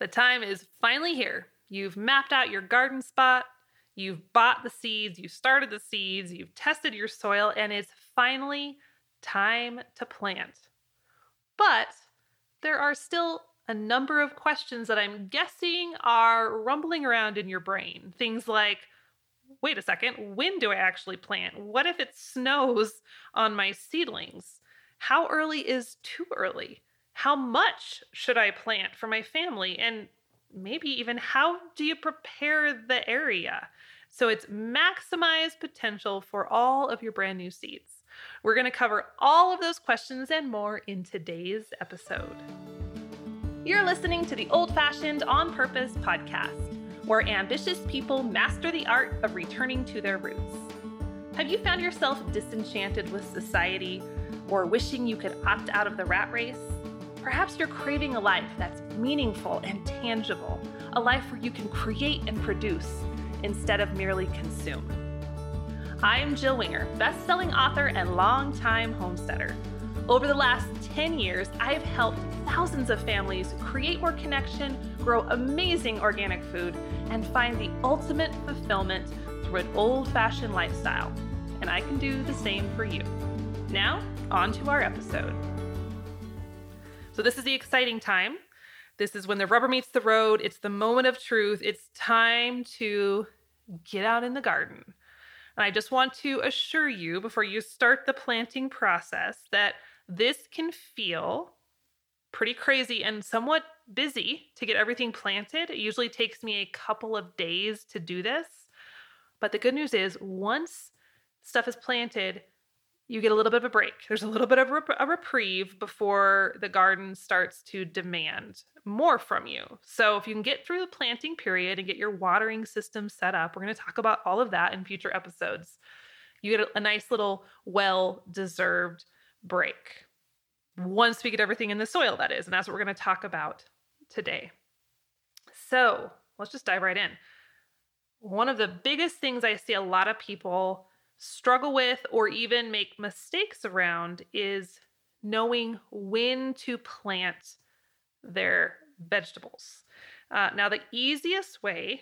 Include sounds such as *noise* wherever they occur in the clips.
The time is finally here. You've mapped out your garden spot, you've bought the seeds, you've started the seeds, you've tested your soil, and it's finally time to plant. But there are still a number of questions that I'm guessing are rumbling around in your brain. Things like, wait a second, when do I actually plant? What if it snows on my seedlings? How early is too early? How much should I plant for my family? And maybe even how do you prepare the area? So it's maximize potential for all of your brand new seeds. We're going to cover all of those questions and more in today's episode. You're listening to the Old Fashioned On Purpose podcast, where ambitious people master the art of returning to their roots. Have you found yourself disenchanted with society or wishing you could opt out of the rat race? Perhaps you're craving a life that's meaningful and tangible, a life where you can create and produce instead of merely consume. I am Jill Winger, best-selling author and longtime homesteader. Over the last 10 years, I have helped thousands of families create more connection, grow amazing organic food, and find the ultimate fulfillment through an old-fashioned lifestyle. And I can do the same for you. Now, on to our episode. So, this is the exciting time. This is when the rubber meets the road. It's the moment of truth. It's time to get out in the garden. And I just want to assure you before you start the planting process that this can feel pretty crazy and somewhat busy to get everything planted. It usually takes me a couple of days to do this. But the good news is, once stuff is planted, you get a little bit of a break. There's a little bit of a reprieve before the garden starts to demand more from you. So, if you can get through the planting period and get your watering system set up, we're going to talk about all of that in future episodes. You get a, a nice little well deserved break once we get everything in the soil, that is. And that's what we're going to talk about today. So, let's just dive right in. One of the biggest things I see a lot of people struggle with or even make mistakes around is knowing when to plant their vegetables. Uh, now, the easiest way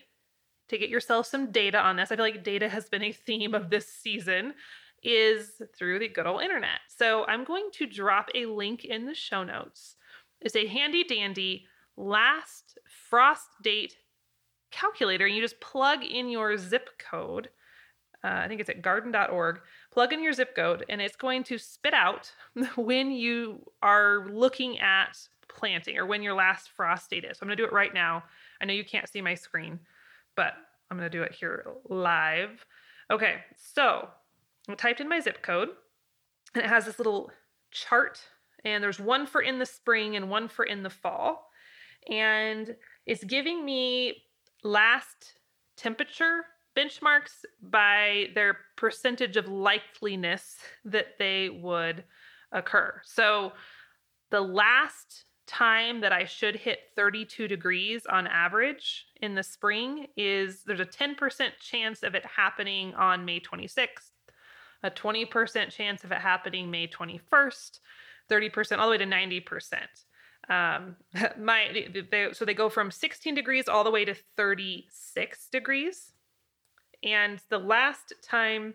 to get yourself some data on this, I feel like data has been a *laughs* theme of this season, is through the good old internet. So I'm going to drop a link in the show notes. It's a handy dandy last frost date calculator. And you just plug in your zip code uh, I think it's at garden.org. Plug in your zip code, and it's going to spit out *laughs* when you are looking at planting or when your last frost date is. So I'm going to do it right now. I know you can't see my screen, but I'm going to do it here live. Okay, so I typed in my zip code, and it has this little chart, and there's one for in the spring and one for in the fall. And it's giving me last temperature benchmarks by their percentage of likeliness that they would occur. So the last time that I should hit 32 degrees on average in the spring is there's a 10% chance of it happening on May 26th, a 20% chance of it happening May 21st, 30% all the way to 90%. Um, *laughs* my they, so they go from 16 degrees all the way to 36 degrees. And the last time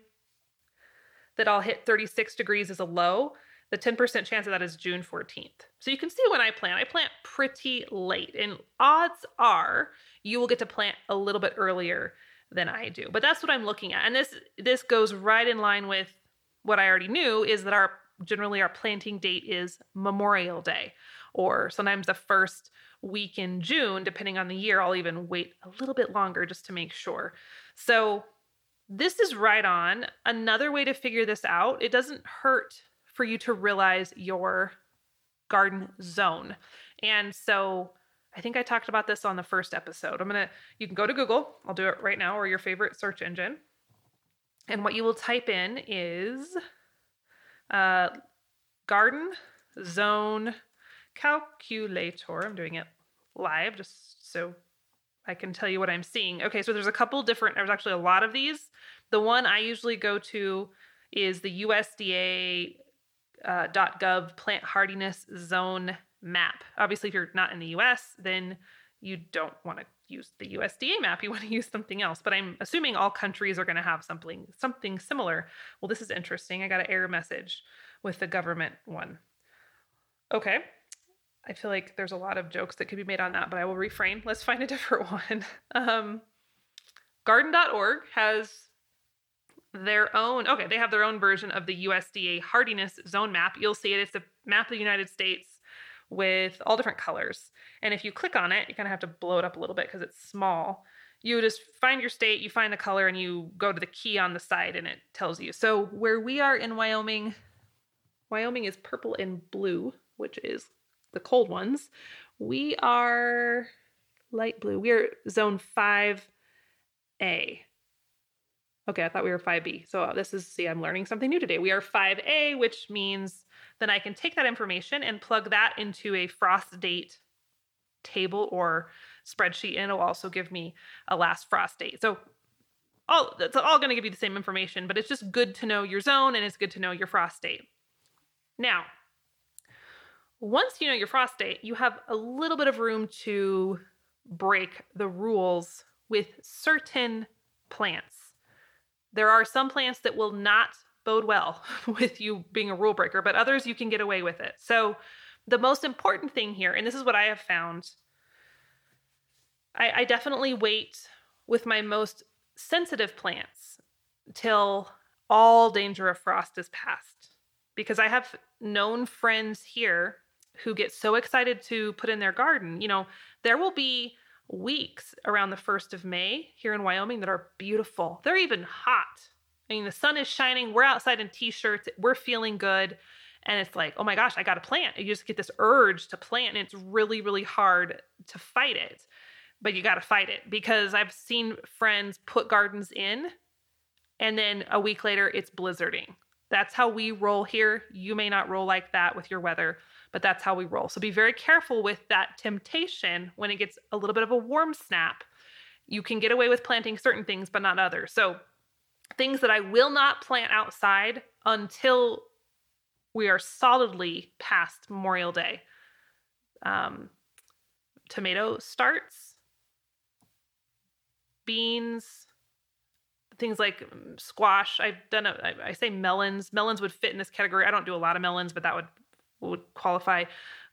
that I'll hit 36 degrees as a low, the 10% chance of that is June 14th. So you can see when I plant, I plant pretty late. And odds are you will get to plant a little bit earlier than I do. But that's what I'm looking at. And this this goes right in line with what I already knew is that our generally our planting date is Memorial Day or sometimes the first week in June depending on the year. I'll even wait a little bit longer just to make sure. So this is right on. Another way to figure this out, it doesn't hurt for you to realize your garden zone. And so I think I talked about this on the first episode. I'm going to, you can go to Google, I'll do it right now, or your favorite search engine. And what you will type in is uh, garden zone calculator. I'm doing it live just so I can tell you what I'm seeing. Okay, so there's a couple different, there's actually a lot of these. The one I usually go to is the USDA uh, .gov plant hardiness zone map. Obviously, if you're not in the US, then you don't want to use the USDA map, you *laughs* want to use something else. But I'm assuming all countries are going to have something something similar. Well, this is interesting. I got an error message with the government one. Okay. I feel like there's a lot of jokes that could be made on that, but I will refrain. Let's find a *laughs* different one. Um, garden.org has their own, okay, they have their own version of the USDA hardiness zone map. You'll see it. It's a map of the United States with all different colors. And if you click on it, you kind of have to blow it up a little bit because it's small. You just find your state, you find the color, and you go to the key on the side and it tells you. So where we are in Wyoming, Wyoming is purple and blue, which is the cold ones. We are light blue. We are zone 5A. Okay, I thought we were 5B. So uh, this is, see, I'm learning something new today. We are 5A, which means then I can take that information and plug that into a frost date table or spreadsheet, and it'll also give me a last frost date. So all that's all going to give you the same information, but it's just good to know your zone and it's good to know your frost date. Now, once you know your frost date, you have a little bit of room to break the rules with certain plants. There are some plants that will not bode well *laughs* with you being a rule breaker, but others you can get away with it. So, the most important thing here, and this is what I have found, I, I definitely wait with my most sensitive plants till all danger of frost is past. Because I have known friends here who get so excited to put in their garden. You know, there will be weeks around the 1st of May here in Wyoming that are beautiful. They're even hot. I mean, the sun is shining. We're outside in t shirts. We're feeling good. And it's like, oh my gosh, I got to plant. You just get this urge to plant, and it's really, really hard to fight it. But you got to fight it because I've seen friends put gardens in, and then a week later, it's blizzarding. That's how we roll here. You may not roll like that with your weather, but that's how we roll. So be very careful with that temptation when it gets a little bit of a warm snap. You can get away with planting certain things, but not others. So, things that I will not plant outside until we are solidly past Memorial Day. Um, tomato starts, beans, things like um, squash. I've done a, I, I say melons. Melons would fit in this category. I don't do a lot of melons, but that would would qualify.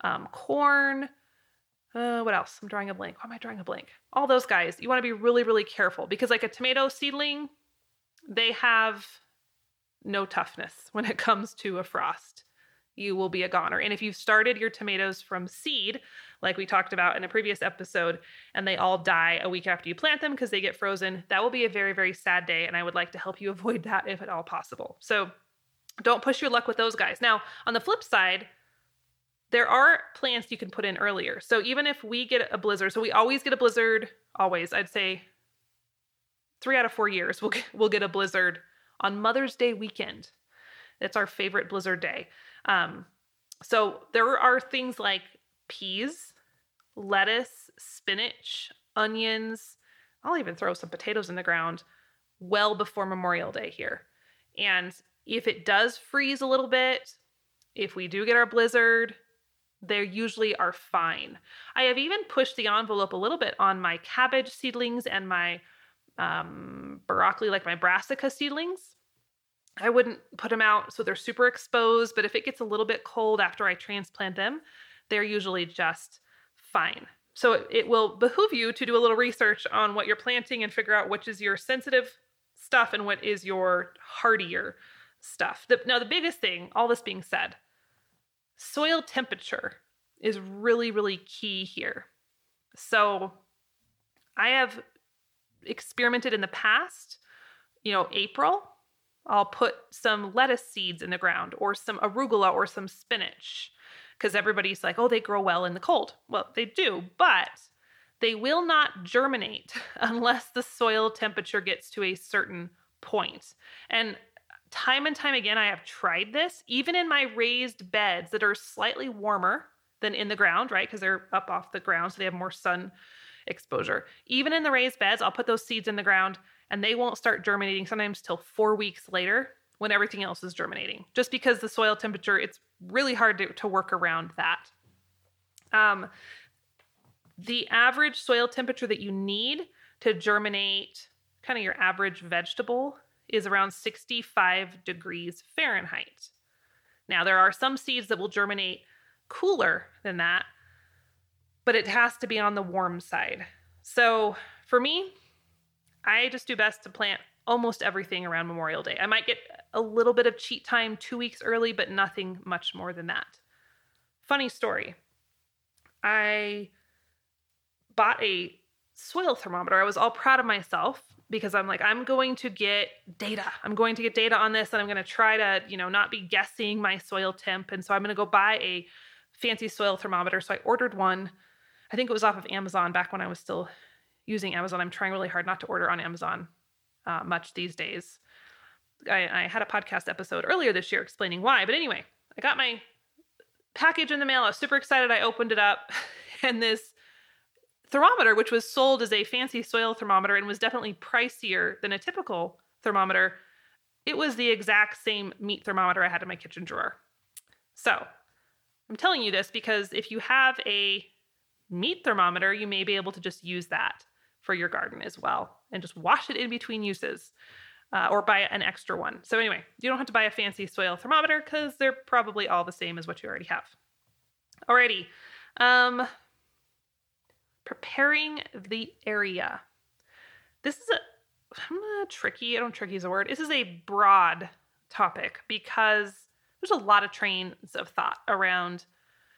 Um, corn. Uh, what else? I'm drawing a blank. Why am I drawing a blank? All those guys. You want to be really, really careful because, like a tomato seedling, they have no toughness *laughs* when it comes to a frost. You will be a goner. And if you've started your tomatoes from seed, like we talked about in a previous episode, and they all die a week after you plant them because they get frozen, that will be a very, very sad day. And I would like to help you *laughs* avoid that if at all possible. So don't push your luck with those guys. Now, on the flip side, there are plants you can put in earlier. So even if we get a blizzard, so we always get a blizzard, always, I'd say three out of four years, we'll get, we'll get a blizzard on Mother's Day weekend. It's our favorite blizzard day. Um, so there are things like peas, lettuce, spinach, onions. I'll even throw some potatoes in the ground well before Memorial Day here. And if it does freeze a little bit, if we do get our blizzard, they usually are fine. I have even pushed the envelope a little bit on my cabbage seedlings and my um, broccoli, like my brassica seedlings. I wouldn't put them out so they're super exposed, but if it gets a little bit cold after I transplant them, they're usually just fine. So it, it will behoove you to do a little research on what you're planting and figure out which is your sensitive stuff and what is your hardier stuff. The, now, the biggest thing, all this being said, soil temperature is really, really key here. So I have experimented in the past, you know, April, I'll put some lettuce seeds in the ground or some arugula or some spinach because everybody's like, oh, they grow well in the cold. Well, they do, but they will not germinate *laughs* unless the soil temperature gets to a certain point. And time and time again, I have tried this, even in my raised beds that are slightly warmer than in the ground, right? Because they're up off the ground, so they have more sun exposure. Even in the raised beds, I'll put those seeds in the ground and they won't start germinating sometimes till four weeks later when everything else is germinating, just because the soil temperature, it's really hard to, to work around that. Um, the average soil temperature that you need to germinate kind of your average vegetable is around 65 degrees Fahrenheit. Now, there are some seeds that will germinate cooler than that, but it has to be on the warm side. So for me, I just do best to plant almost everything around Memorial Day. I might get a little bit of cheat time two weeks early, but nothing much more than that. Funny story. I bought a soil thermometer. I was all proud of myself because I'm like, I'm going to get data. I'm going to get data on this and I'm going to try to, you know, not be guessing my soil temp. And so I'm going to go buy a fancy soil thermometer. So I ordered one. I think it was off of Amazon back when I was still using Amazon. I'm trying really hard not to order on Amazon uh, much these days. I, I had a podcast episode earlier this year explaining why. But anyway, I got my package in the mail. I was super excited. I opened it up, *laughs* and this thermometer, which was sold as a fancy soil thermometer and was definitely pricier than a typical thermometer, it was the exact same meat thermometer I had in my kitchen drawer. So, I'm telling you this because if you have a meat thermometer, you may be able to just use that for your garden as well and just wash it in between uses uh, or buy an extra one. So, anyway, you don't have to buy a fancy soil thermometer because they're probably all the same as what you already have. Alrighty. Um, preparing the area. This is a tricky. I don't tricky is a word. This is a broad topic because there's a lot of trains of thought around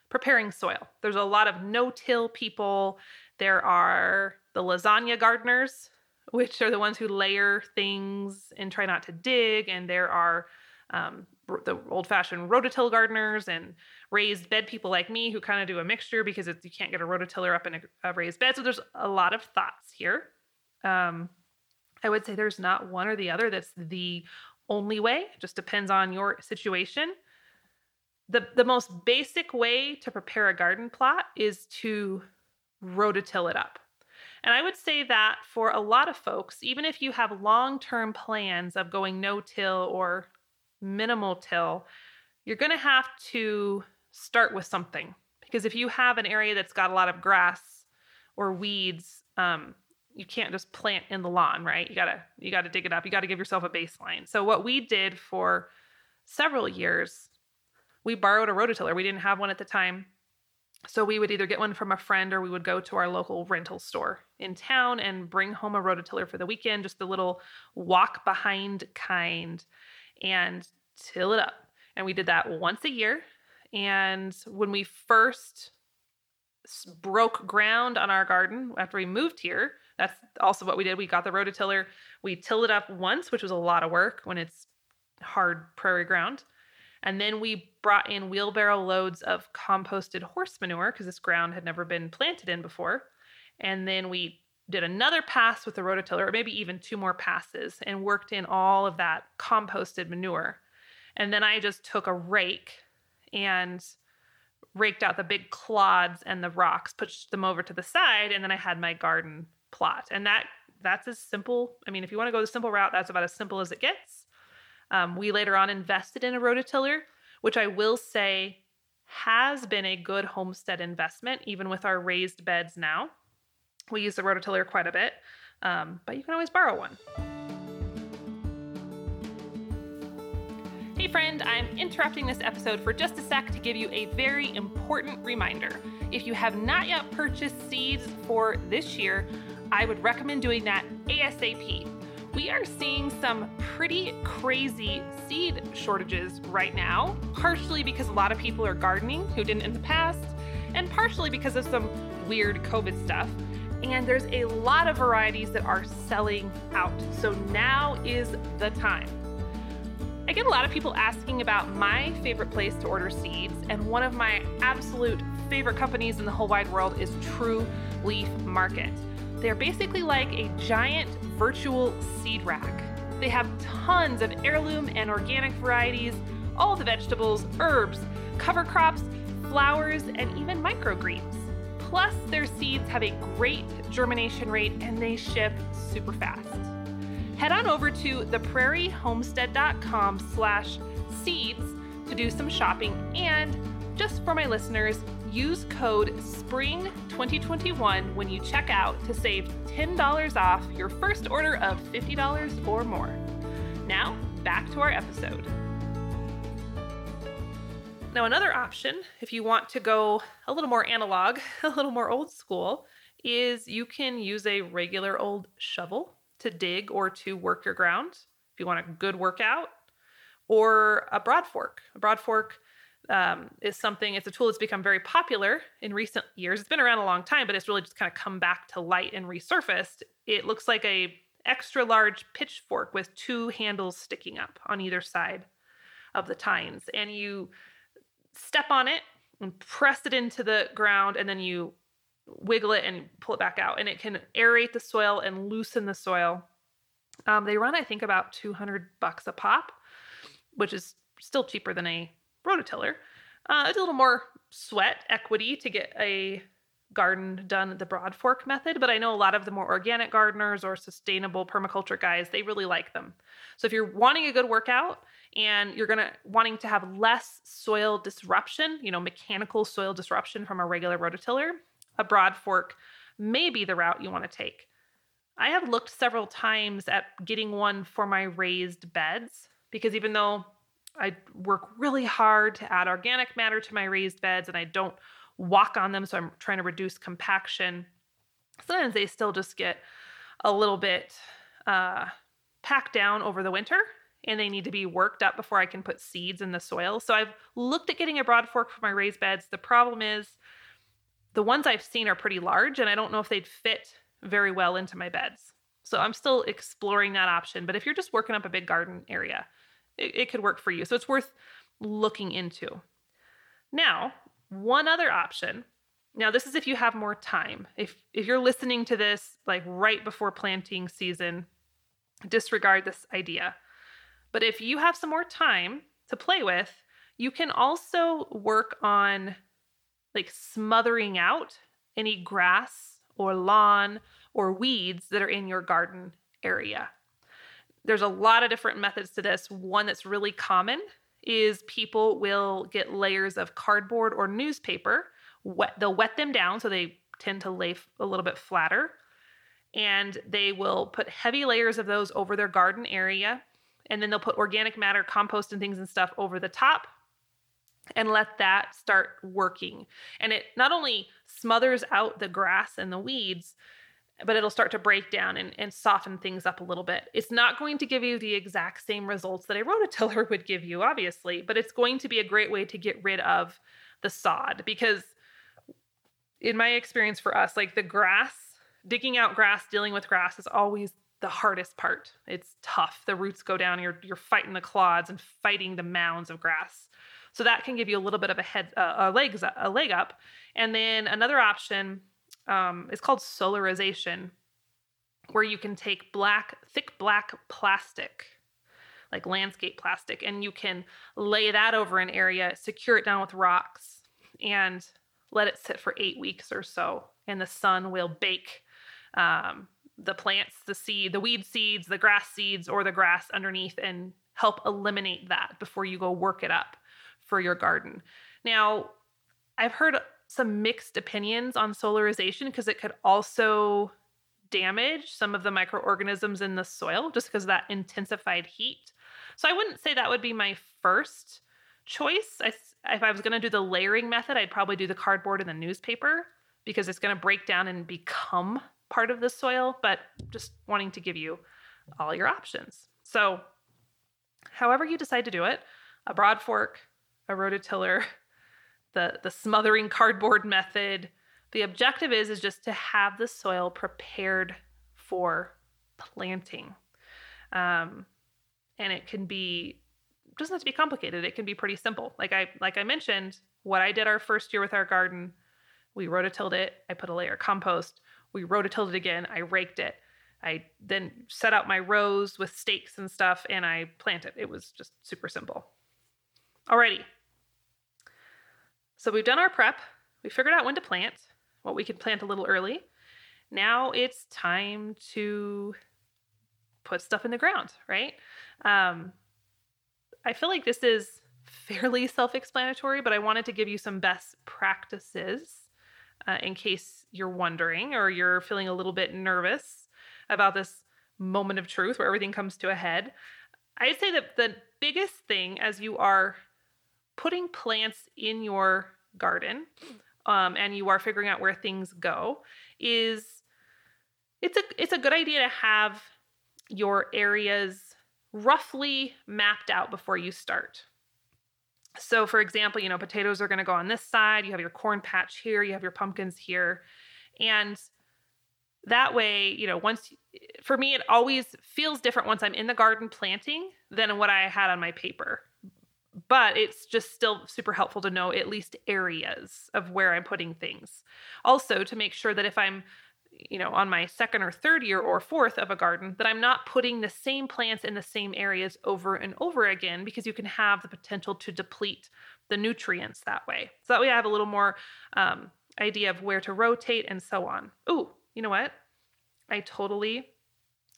preparing soil. There's a lot of no-till people. There are the lasagna gardeners, which are the ones who layer things and try not to dig, and there are um, the old-fashioned rototill gardeners and raised bed people like me who kind of do a mixture because you can't get a rototiller up in a, a, raised bed. So there's a lot of thoughts here. Um, I would say there's not one or the other that's the only way. It just depends on your situation. The, the most basic way to prepare a garden plot is to rototill it up. And I would say that for a lot of folks, even if you have long term plans of going no till or minimal till, you're going to have to start with something. Because if you have an area that's got a lot of grass or weeds, um, you can't just plant in the lawn, right? You gotta you gotta dig it up. You gotta give yourself a baseline. So what we did for several years, we borrowed a rototiller. We didn't have one at the time. So we would either get one from a friend or we would go to our local rental store in town and bring home a rototiller for the weekend, just a little walk behind kind and till it up. And we did that once a year. And when we first broke ground on our garden after we moved here, that's also what we did. We got the rototiller, we tilled it up once, which was a lot of work when it's hard prairie ground. And then we brought in wheelbarrow loads of composted horse manure because this ground had never been planted in before. And then we did another pass with the rototiller, or maybe even two more passes, and worked in all of that composted manure. And then I just took a rake and raked out the big clods and the rocks, pushed them over to the side, and then I had my garden plot. And that that's as simple. I mean, if you want to go the simple route, that's about as simple as it gets. Um, we later on invested in a rototiller, which I will say has been a good homestead investment, even with our raised beds now. We use the rototiller quite a bit, um, but you can always borrow one. Hey, friend, I'm interrupting this episode for just a sec to give you a very important reminder. If you have not yet purchased seeds for this year, I would recommend doing that ASAP. We are seeing some pretty crazy seed shortages right now, partially because a lot of people are gardening who didn't in the past, and partially because of some weird COVID stuff. And there's a lot of varieties that are selling out. So now is the time. I get a lot of people asking about my favorite place to order seeds, and one of my absolute favorite companies in the whole wide world is True Leaf Market. They're basically like a giant virtual seed rack. They have tons of heirloom and organic varieties, all the vegetables, herbs, cover crops, flowers, and even microgreens. Plus, their seeds have a great germination rate and they ship super fast head on over to theprairiehomestead.com slash seeds to do some shopping. And just for my listeners, use code SPRING2021 when you check out to save $10 off your first order of $50 or more. Now, back to our episode. Now, another option, if you want to go a little more analog, *laughs* a little more old school, is you can use a regular old shovel to dig or to work your ground if you want a good workout, or a broad fork. A broad fork um, is something, it's a tool that's become very popular in recent years. It's been around a long time, but it's really just kind of come back to light and resurfaced. It looks like a extra large pitchfork with two handles sticking up on either side of the tines. And you step on it and press it into the ground, and then you wiggle it and pull it back out. And it can aerate the soil and loosen the soil. Um, they run, I think, about 200 bucks a pop, which is still cheaper than a rototiller. Uh, it's a little more sweat equity to get a garden done the broad fork method, but I know a lot of the more organic gardeners or sustainable permaculture guys, they really like them. So if you're wanting a good workout and you're gonna wanting to have less soil disruption, you know, mechanical soil disruption from a regular rototiller, a broad fork may be the route you want to take. I have looked several times at getting one for my raised beds because even though I work really hard to add organic matter to my raised beds and I don't walk on them, so I'm trying to reduce compaction. Sometimes they still just get a little bit uh, packed down over the winter and they need to be worked up before I can put seeds in the soil. So I've looked at getting a broad fork for my raised beds. The problem is the ones I've seen are pretty large and I don't know if they'd fit very well into my beds. So I'm still exploring that option. But if you're just working up a big garden area, it, it could work for you. So it's worth looking into. Now, one other option. Now, this is if you have more time. If if you're listening to this like right before planting season, disregard this idea. But if you have some more time to play with, you can also work on like smothering out any grass or lawn or weeds that are in your garden area. There's a lot of different methods to this. One that's really common is people will get layers of cardboard or newspaper. Wet, they'll wet them down so they tend to lay a little bit flatter. And they will put heavy layers of those over their garden area. And then they'll put organic matter, compost, and things and stuff over the top and let that start working. And it not only smothers out the grass and the weeds, but it'll start to break down and, and soften things up a little bit. It's not going to give you the exact same results that a rototiller *laughs* would give you, obviously, but it's going to be a great way to get rid of the sod because, in my experience for us, like the grass, digging out grass, dealing with grass is always the hardest part. It's tough. The roots go down, you're, you're fighting the clods and fighting the mounds of grass. So that can give you a little bit of a head, uh, a legs, a leg up. And then another option um, is called solarization, where you can take black, thick black plastic, like landscape plastic, and you can lay that over an area, secure it down with rocks, and let it sit for eight weeks or so. And the sun will bake um, the plants, the seed, the weed seeds, the grass seeds, or the grass underneath, and help eliminate that before you go work it up for your garden. Now, I've heard some mixed opinions on solarization because it could also damage some of the microorganisms in the soil just because of that intensified heat. So I wouldn't say that would be my first choice. I, if I was going to do the layering method, I'd probably do the cardboard and the newspaper because it's going to break down and become part of the soil, but just wanting to give you all your options. So, however you decide to do it, a broad fork, a rototiller, *laughs* the the smothering cardboard method. The objective is is just to have the soil prepared for planting. Um, and it can be doesn't have to be complicated. It can be pretty simple. Like I like I mentioned, what I did our first year with our garden, we rototilled it. I put a layer of compost. We rototilled it again. I raked it. I then set out my rows with stakes and stuff, and I planted. It was just super simple. Alrighty, so we've done our prep. We figured out when to plant, what we can plant a little early. Now it's time to put stuff in the ground, right? Um, I feel like this is fairly *laughs* self explanatory, but I wanted to give you some best practices uh, in case you're wondering or you're feeling a little bit nervous about this moment of truth where everything comes to a head. I'd say that the biggest thing as you are putting plants in your garden um, and you are figuring out where things go is it's a it's a good idea to have your areas roughly mapped out before you start. So, for example, you know, potatoes are going to go on this side, you have your corn patch here, you have your pumpkins here. And that way, you know, once for me, it always feels different once I'm in the garden planting than what I had on my paper. But it's just still super helpful to know at least areas of where I'm putting things. Also, to make sure that if I'm you know, on my second or third year or fourth of a garden, that I'm not putting the same plants in the same areas over and over again because you can have the potential to deplete the nutrients that way. So that way I have a little more um, idea of where to rotate and so on. Oh, you know what? I totally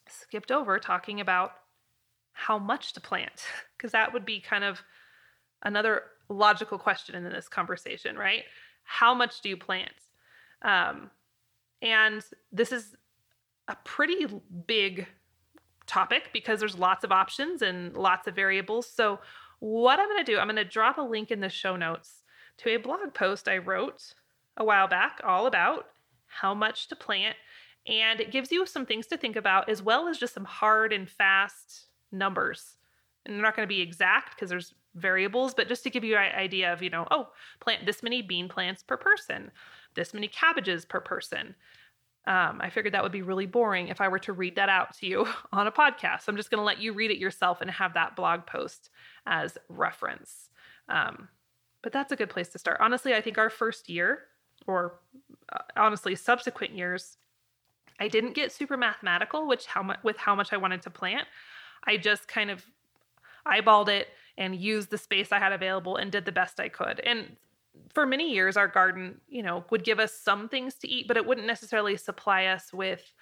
skipped over talking about how much to plant *laughs* because that would be kind of another logical question in this conversation, right? How much do you plant? Um, and this is a pretty big topic because there's lots of options and lots of variables. So, what I'm going to do, I'm going to drop a link in the show notes to a blog post I wrote a while back all about how much to plant. And it gives you some things to think about as well as just some hard and fast numbers. And they're not going to be exact because there's variables, but just to give you an idea of, you know, oh, plant this many bean plants per person this many cabbages per person. Um, I figured that would be really boring if I were to read that out to you *laughs* on a podcast. So I'm just going to let you read it yourself and have that blog post as reference. Um, but that's a good place to start. Honestly, I think our first year, or uh, honestly, subsequent years, I didn't get super mathematical, which how with how much I wanted to plant. I just kind of eyeballed it and used the space I had available and did the best I could. And for many years our garden you know would give us some things to eat but it wouldn't necessarily supply us with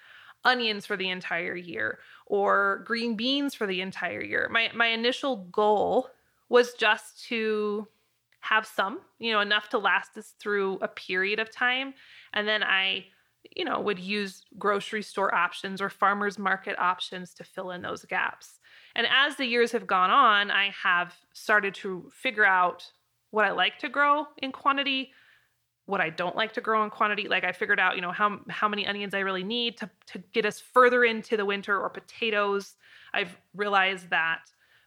onions for the entire year or green beans for the entire year. My my initial goal was just to have some you know enough to last us through a period of time. And then i you know would use grocery store options or farmers market options to fill in those gaps. And as the years have gone on i have started to figure out what I like to grow in quantity, what I don't like to grow in quantity. Like I figured out, you know, how how many onions I really need to to get us further into the winter or potatoes. I've realized that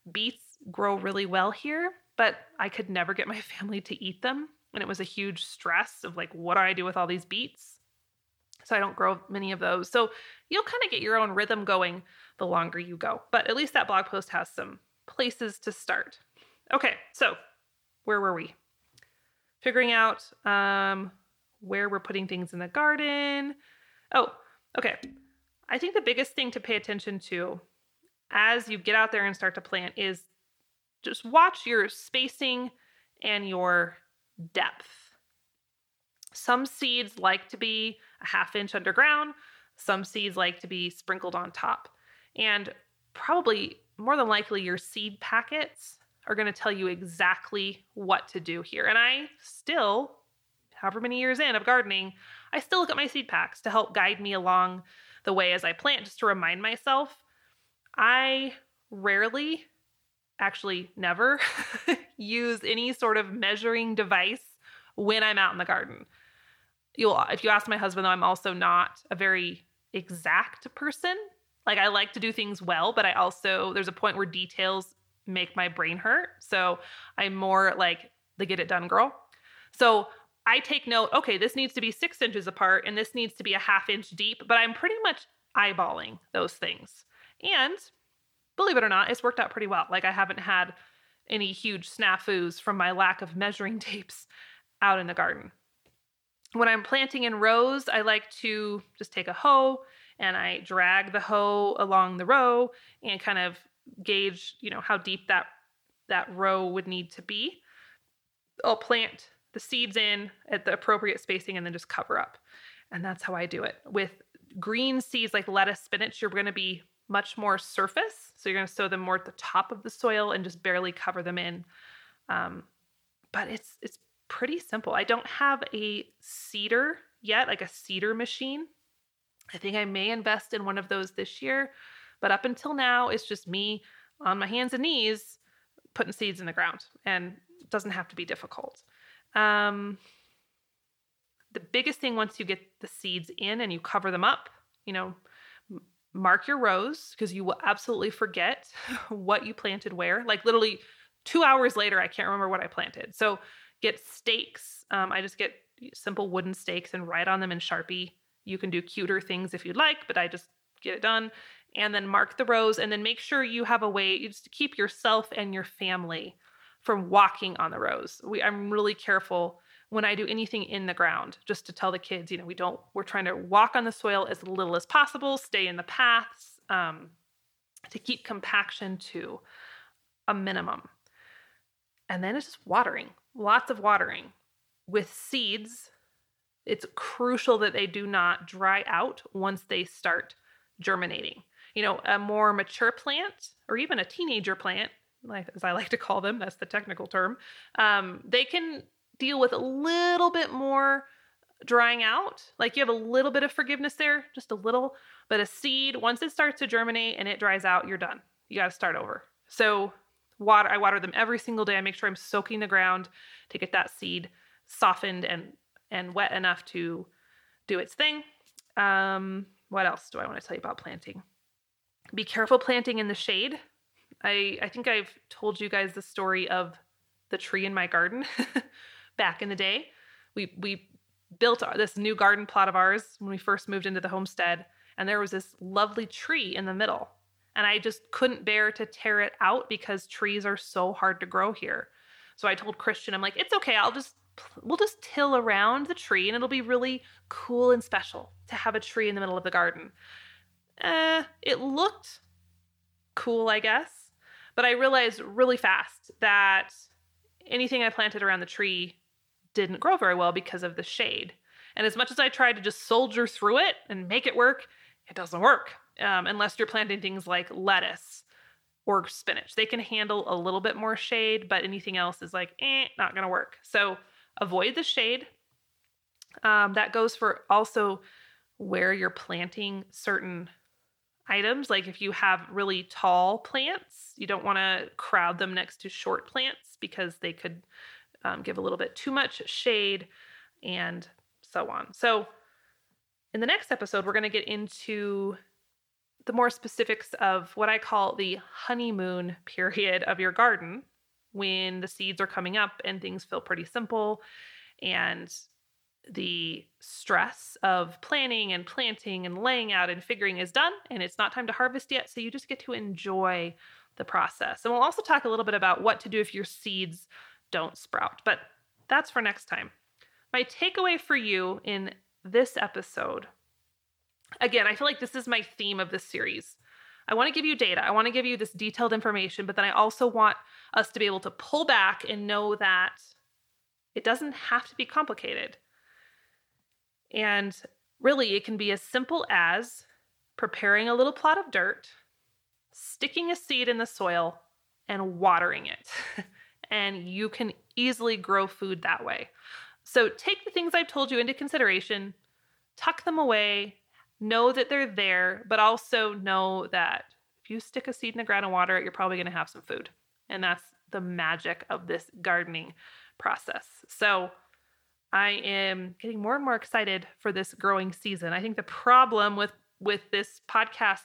beets grow really well here, but I could never get my *laughs* family to eat them. And it was a huge stress of like, what do I do with all these beets? So I don't grow many of those. So you'll kind of get your own rhythm going the longer you go. But at least that blog post has some places to start. Okay, so where were we? Figuring out um, where we're putting things in the garden. Oh, okay. I think the biggest thing to pay attention to as you get out there and start to plant is just watch your spacing and your depth. Some seeds like to be a half inch underground, some seeds like to be sprinkled on top. And probably more than likely, your seed packets are going to tell you exactly what to do here. And I still, however many years in of gardening, I still look at my seed packs to help guide me along the way as I plant, just to remind myself. I rarely, actually never, *laughs* use any sort of measuring device when I'm out in the garden. You'll, if you ask my husband, though, I'm also not a very exact person. Like I like to do things well, but I also there's a point where details make my brain hurt. So I'm more like the get it done girl. So I take note, okay, this needs to be six inches apart and this needs to be a half inch deep, but I'm pretty much eyeballing those things. And believe it or not, it's worked out pretty well. Like I haven't had any huge snafus from my lack of measuring *laughs* tapes out in the garden. When I'm planting in rows, I like to just take a hoe and I drag the hoe along the row and kind of gauge, you know, how deep that that row would need to be. I'll plant the seeds in at the appropriate spacing and then just cover up. And that's how I do it. With green seeds like lettuce, spinach, you're going to be much more surface. So you're going to sow them more at the top of the soil and just barely cover them in Um, but it's it's pretty simple. I don't have a seeder yet, like a seeder machine. I think I may invest in one of those this year, but up until now, it's just me on my hands and knees putting seeds in the ground, and it doesn't have to be difficult. Um, the biggest thing once you get the seeds in and you cover them up, you know, mark your rows because you will absolutely forget *laughs* what you planted where. Like literally two hours later, I can't remember what I planted. So get stakes. Um, I just get simple wooden stakes and write on them in Sharpie. You can do cuter things if you'd like, but I just get it done. And then mark the rows and then make sure you have a way just to keep yourself and your family from walking on the rows. We, I'm really careful when I do anything in the ground, just to tell the kids, you know, we don't, we're trying to walk on the soil as little as possible, stay in the paths, um, to keep compaction to a minimum. And then it's just watering, lots of watering. With seeds, it's crucial that they do not dry out once they start germinating. You know, a more mature plant or even a teenager plant, like, as I like to call them, that's the technical term, um, they can deal with a little bit more drying out. Like you have a little bit of forgiveness there, just a little. But a seed, once it starts to germinate and it dries out, you're done. You got to start over. So water, I water them every single day. I make sure I'm soaking the ground to get that seed softened and and wet enough to do its thing. Um, what else do I want to tell you about planting? Be careful planting in the shade. I I think I've told you guys the story of the tree in my garden. *laughs* back in the day. We we built this new garden plot of ours when we first moved into the homestead, and there was this lovely tree in the middle. And I just couldn't bear to tear it out because trees are so hard to grow here. So I told Christian, I'm like, it's okay. I'll just we'll just till around the tree and it'll be really cool and special to have a tree in the middle of the garden. Uh, it looked cool, I guess, but I realized really fast that anything I planted around the tree didn't grow very well because of the shade. And as much as I tried to just soldier through it and make it work, it doesn't work um, unless you're planting things like lettuce or spinach. They can handle a little bit more shade, but anything else is like, eh, not to work. So avoid the shade. Um, that goes for also where you're planting certain items. Like if you have really tall plants, you don't want to crowd them next to short plants because they could um, give a little bit too much shade, and so on. So, in the next episode, we're going to get into the more specifics of what I call the honeymoon period of your garden when the seeds are coming up and things feel pretty simple and the stress of planning and planting and laying out and figuring is done and it's not time to harvest yet so you just get to enjoy the process and we'll also talk a little bit about what to do if your seeds don't sprout. But that's for next time. My takeaway for you in this episode again, I feel like this is my theme of this series. I want to give you data, I want to give you this detailed information, but then I also want us to be able to pull back and know that it doesn't have to be complicated. And really, it can be as simple as preparing a little plot of dirt, sticking a seed in the soil, and watering it. *laughs* and you can easily grow food that way. So take the things I've told you into consideration, tuck them away, know that they're there, but also know that if you stick a seed in the ground and water it, you're probably going to have some food. And that's the magic of this gardening process. So I am getting more and more excited for this growing season. I think the problem with with this podcast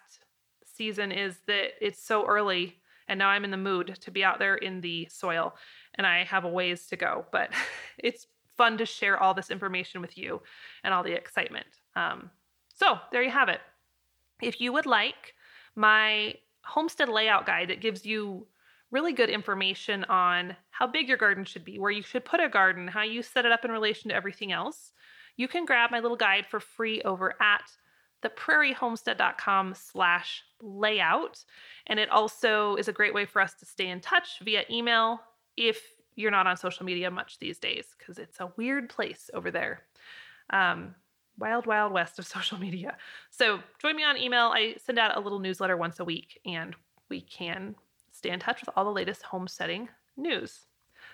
season is that it's so early and now I'm in the mood to be out there in the soil and I have a ways to go. But *laughs* it's fun to share all this information with you and all the excitement. Um, so there you have it. If you would like my homestead layout guide that gives you really good information on how big your garden should be, where you should put a garden, how you set it up in relation to everything else, you can grab my little guide for free over at theprairiehomestead.com slash layout. And it also is a great way for us to stay in touch via email if you're not on social media much these days, because it's a weird place over there. Um, wild, wild west of *laughs* social media. So join me on email. I send out a little newsletter once a week, and we can stay in touch with all the latest homesteading news.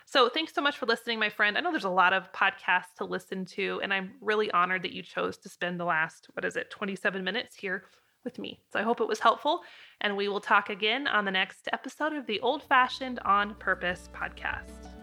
So, thanks so much for listening, my friend. I know there's a lot of podcasts to listen to, and I'm really honored that you chose to spend the last, what is it, 27 minutes here with me. So, I hope it was helpful, and we will talk again on the next episode of the Old Fashioned on Purpose podcast.